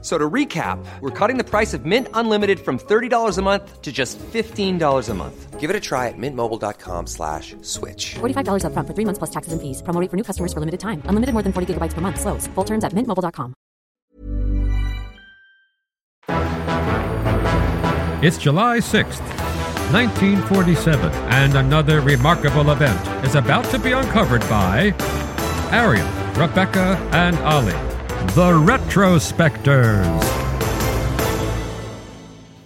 So to recap, we're cutting the price of Mint Unlimited from $30 a month to just $15 a month. Give it a try at mintmobile.com slash switch. $45 upfront for three months plus taxes and fees. Promo rate for new customers for limited time. Unlimited more than 40 gigabytes per month. Slows. Full terms at mintmobile.com. It's July 6th, 1947, and another remarkable event is about to be uncovered by Arion, Rebecca, and Olly, the Retrospectors.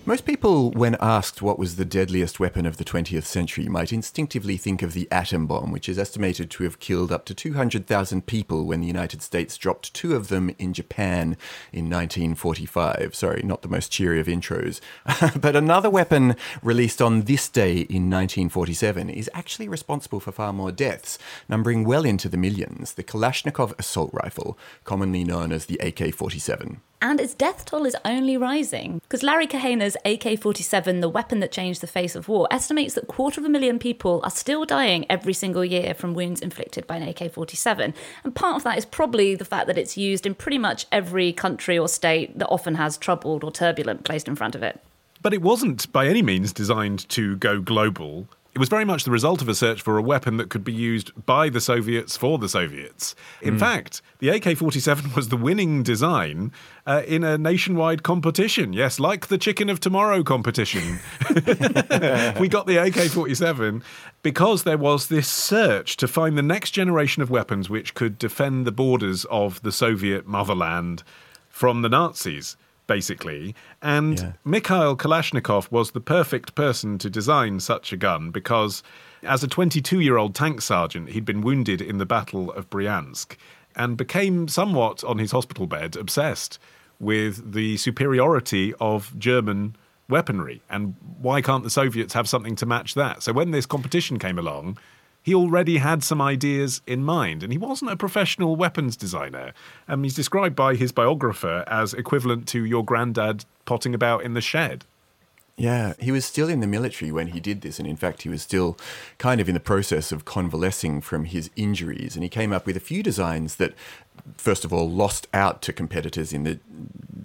Most people, when asked what was the deadliest weapon of the 20th century, might instinctively think of the atom bomb, which is estimated to have killed up to 200,000 people when the United States dropped two of them in Japan in 1945. Sorry, not the most cheery of intros. but another weapon released on this day in 1947 is actually responsible for far more deaths, numbering well into the millions the Kalashnikov assault rifle, commonly known as the AK 47 and its death toll is only rising. Because Larry Kahaner's AK 47, the weapon that changed the face of war, estimates that a quarter of a million people are still dying every single year from wounds inflicted by an AK 47. And part of that is probably the fact that it's used in pretty much every country or state that often has troubled or turbulent placed in front of it. But it wasn't by any means designed to go global. It was very much the result of a search for a weapon that could be used by the Soviets for the Soviets. In mm. fact, the AK 47 was the winning design uh, in a nationwide competition. Yes, like the Chicken of Tomorrow competition. we got the AK 47 because there was this search to find the next generation of weapons which could defend the borders of the Soviet motherland from the Nazis basically. And yeah. Mikhail Kalashnikov was the perfect person to design such a gun because, as a 22 year old tank sergeant, he'd been wounded in the Battle of Bryansk and became somewhat on his hospital bed obsessed with the superiority of German weaponry and why can't the Soviets have something to match that? So when this competition came along, he already had some ideas in mind, and he wasn't a professional weapons designer. Um, he's described by his biographer as equivalent to your granddad potting about in the shed. Yeah, he was still in the military when he did this, and in fact, he was still kind of in the process of convalescing from his injuries. And he came up with a few designs that first of all, lost out to competitors in the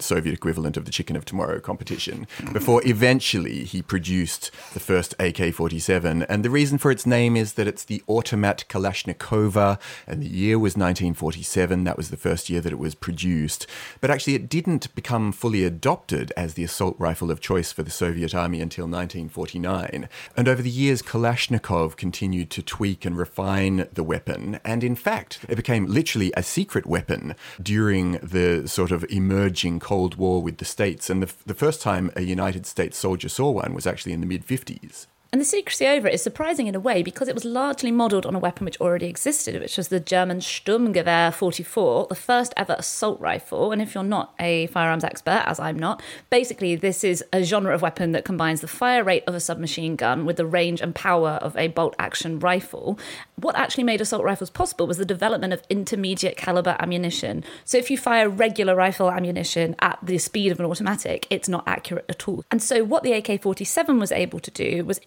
Soviet equivalent of the Chicken of Tomorrow competition before eventually he produced the first AK 47. And the reason for its name is that it's the Automat Kalashnikova, and the year was 1947. That was the first year that it was produced. But actually, it didn't become fully adopted as the assault rifle of choice for the Soviet army until 1949. And over the years, Kalashnikov continued to tweak and refine the weapon. And in fact, it became literally a secret weapon during the sort of emerging Cold War with the States. And the, the first time a United States soldier saw one was actually in the mid 50s. And the secrecy over it is surprising in a way because it was largely modelled on a weapon which already existed, which was the German Sturmgewehr 44, the first ever assault rifle. And if you're not a firearms expert, as I'm not, basically this is a genre of weapon that combines the fire rate of a submachine gun with the range and power of a bolt action rifle. What actually made assault rifles possible was the development of intermediate caliber ammunition. So if you fire regular rifle ammunition at the speed of an automatic, it's not accurate at all. And so what the AK 47 was able to do was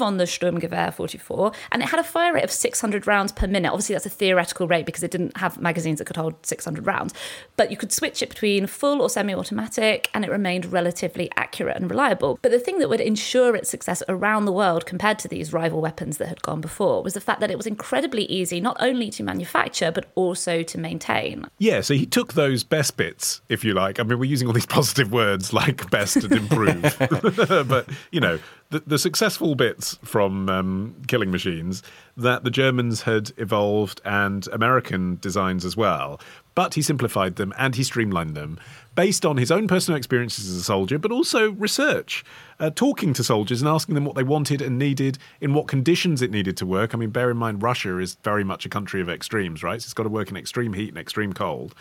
on the Sturmgewehr 44, and it had a fire rate of 600 rounds per minute. Obviously, that's a theoretical rate because it didn't have magazines that could hold 600 rounds, but you could switch it between full or semi automatic, and it remained relatively accurate and reliable. But the thing that would ensure its success around the world compared to these rival weapons that had gone before was the fact that it was incredibly easy not only to manufacture, but also to maintain. Yeah, so he took those best bits, if you like. I mean, we're using all these positive words like best and improve, but, you know, the, the successful bits from um, Killing Machines that the Germans had evolved and American designs as well. But he simplified them and he streamlined them based on his own personal experiences as a soldier, but also research, uh, talking to soldiers and asking them what they wanted and needed, in what conditions it needed to work. I mean, bear in mind, Russia is very much a country of extremes, right? So it's got to work in extreme heat and extreme cold.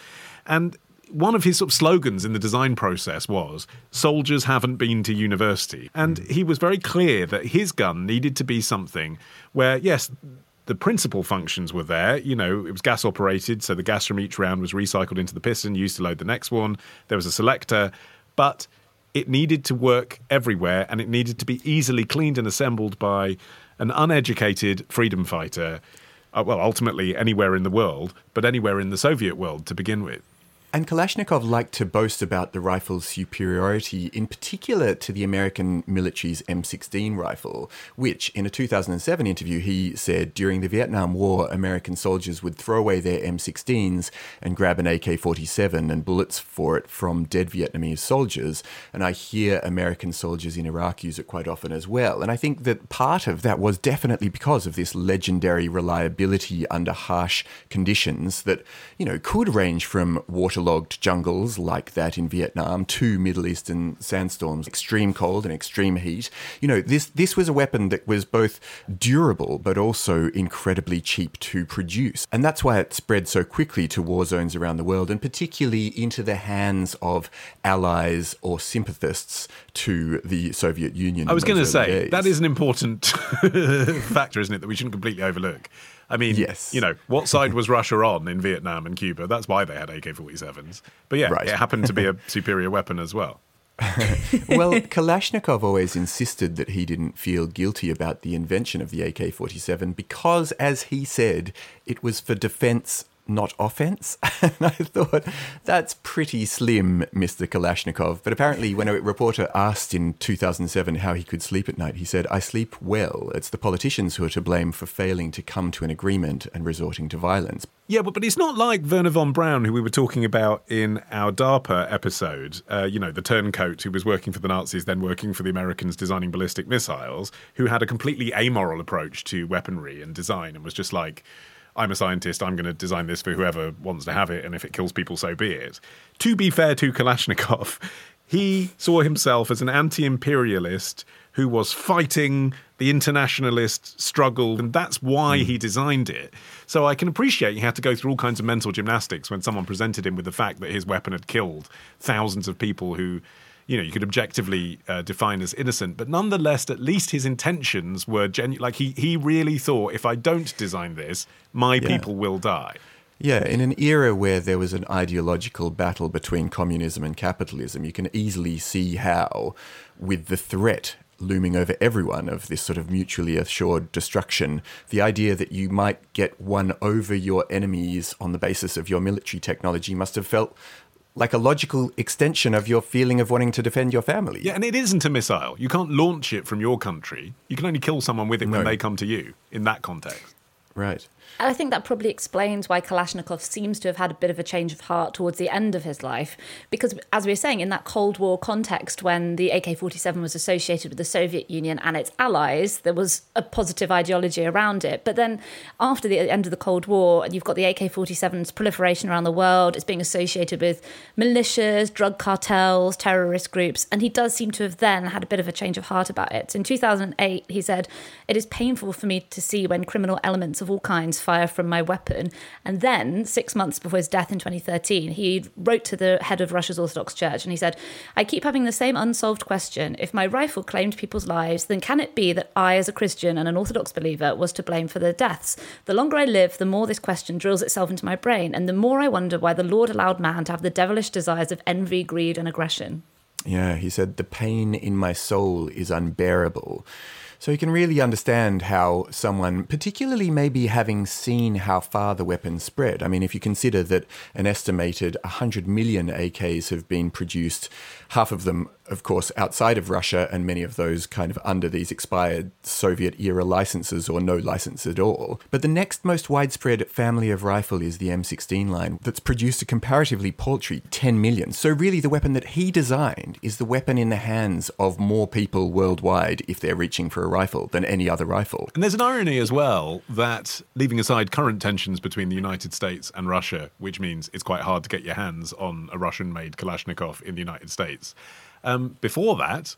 And one of his sort of slogans in the design process was soldiers haven't been to university and he was very clear that his gun needed to be something where yes the principal functions were there. You know, it was gas operated, so the gas from each round was recycled into the piston, used to load the next one. There was a selector, but it needed to work everywhere and it needed to be easily cleaned and assembled by an uneducated freedom fighter. Uh, well, ultimately anywhere in the world, but anywhere in the Soviet world to begin with. And Kalashnikov liked to boast about the rifle's superiority, in particular to the American military's M16 rifle, which, in a 2007 interview, he said during the Vietnam War, American soldiers would throw away their M16s and grab an AK 47 and bullets for it from dead Vietnamese soldiers. And I hear American soldiers in Iraq use it quite often as well. And I think that part of that was definitely because of this legendary reliability under harsh conditions that, you know, could range from water waterlogged jungles like that in Vietnam two Middle Eastern sandstorms, extreme cold and extreme heat. You know, this this was a weapon that was both durable but also incredibly cheap to produce. And that's why it spread so quickly to war zones around the world and particularly into the hands of allies or sympathists to the Soviet Union. I was going to say days. that is an important factor, isn't it, that we shouldn't completely overlook. I mean, Yes. you know, what side was Russia on in Vietnam and Cuba? That's why they had AK 47s. But yeah, Right. it happened to be a superior weapon as well. well, Kalashnikov always insisted that he didn't feel guilty about the invention of the AK 47 because, as he said, it was for defense, not offense. And I thought, that's pretty slim, Mr. Kalashnikov. But apparently, when a reporter asked in 2007 how he could sleep at night, he said, I sleep well. It's the politicians who are to blame for failing to come to an agreement and resorting to violence. Yeah, but, but it's not like Wernher von Braun, who we were talking about in our DARPA episode, uh, you know, the turncoat who was working for the Nazis, then working for the Americans designing ballistic missiles, who had a completely amoral approach to weaponry and design and was just like, I'm a scientist, I'm going to design this for whoever wants to have it, and if it kills people, so be it. To be fair to Kalashnikov, he saw himself as an anti imperialist who was fighting the internationalist struggle, and that's why hmm. he designed it. So I can appreciate he had to go through all kinds of mental gymnastics when someone presented him with the fact that his weapon had killed thousands of people who, you know, you could objectively uh, define as innocent. But nonetheless, at least his intentions were genuine. Like he, he really thought, if I don't design this, my people will die. Yeah, in an era where there was an ideological battle between communism and capitalism, you can easily see how, with the threat looming over everyone of this sort of mutually assured destruction, the idea that you might get one over your enemies on the basis of your military technology must have felt like a logical extension of your feeling of wanting to defend your family. Yeah, and it isn't a missile. You can't launch it from your country. You can only kill someone with it when they come to you in that context. Right. I think that probably explains why Kalashnikov seems to have had a bit of a change of heart towards the end of his life. Because, as we were saying, in that Cold War context, when the AK 47 was associated with the Soviet Union and its allies, there was a positive ideology around it. But then, after the end of the Cold War, and you've got the AK 47's proliferation around the world. It's being associated with militias, drug cartels, terrorist groups. And he does seem to have then had a bit of a change of heart about it. In 2008, he said, It is painful for me to see when criminal elements of all kinds fire from my weapon. And then, six months before his death in 2013, he wrote to the head of Russia's Orthodox Church and he said, I keep having the same unsolved question. If my rifle claimed people's lives, then can it be that I, as a Christian and an Orthodox believer, was to blame for their deaths? The longer I live, the more this question drills itself into my brain, and the more I wonder why the Lord allowed man to have the devilish desires of envy, greed, and aggression. Yeah, he said, the pain in my soul is unbearable. So you can really understand how someone, particularly maybe having seen how far the weapon spread. I mean, if you consider that an estimated 100 million AKs have been produced, half of them, of course, outside of Russia, and many of those kind of under these expired Soviet era licenses or no license at all. But the next most widespread family of rifle is the M16 line, that's produced a comparatively paltry 10 million. So, really, the weapon that he designed is the weapon in the hands of more people worldwide if they're reaching for rifle than any other rifle. And there's an irony as well that, leaving aside current tensions between the United States and Russia, which means it's quite hard to get your hands on a Russian made Kalashnikov in the United States, um, before that,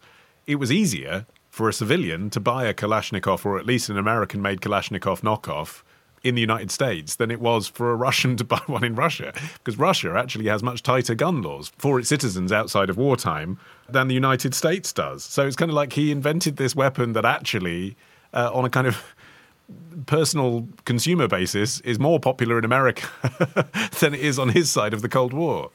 it was easier for a civilian to buy a Kalashnikov or at least an American made Kalashnikov knockoff in the United States than it was for a Russian to buy one in Russia. Because Russia actually has much tighter gun laws for its citizens outside of wartime than the United States does. So it's kind of like he invented this weapon that actually, uh, on a kind of personal consumer basis is more popular in America than it is on his side of the Cold War.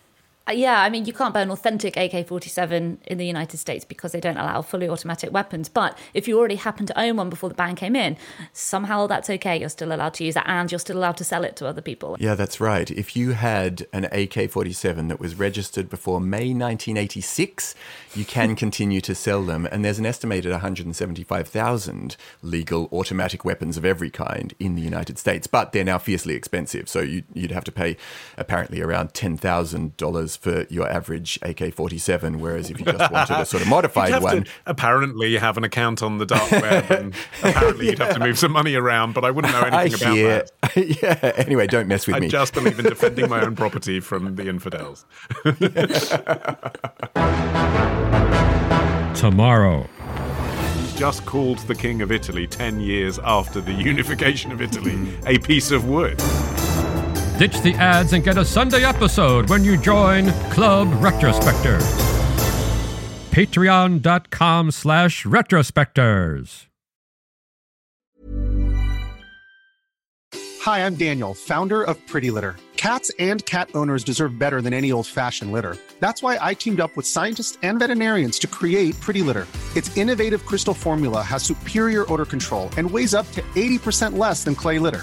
Uh, yeah, I mean, you can't buy an authentic AK 47 in the United States because they don't allow fully automatic weapons. But if you already happen to own one before the ban came in, somehow that's okay. You're still allowed to use it and you're still allowed to sell it to other people. Yeah, that's right. If you had an AK 47 that was registered before May 1986, you can continue to sell them. And there's an estimated 175,000 legal automatic weapons of every kind in the United States. But they're now fiercely expensive. So you, would have to pay apparently around $10,000 for your average AK 47. Whereas if you just wanted a sort of modified one. apparently you have an account on the dark web and apparently yeah. you'd have to move some money around, but I wouldn't know anything I about hear. that. yeah. Anyway, don't mess with I me. I just believe in defending my own property from the infidels. Tomorrow just called the King of Italy 10 years after the unification of Italy a piece of wood. Ditch the ads and get a Sunday episode when you join Club Retrospectors. Patreon.com slash retrospectors. Hi, I'm Daniel, founder of Pretty Litter. Cats and cat owners deserve better than any old-fashioned litter. That's why I teamed up with scientists and veterinarians to create Pretty Litter. Its innovative crystal formula has superior odor control and weighs up to 80% less than clay litter.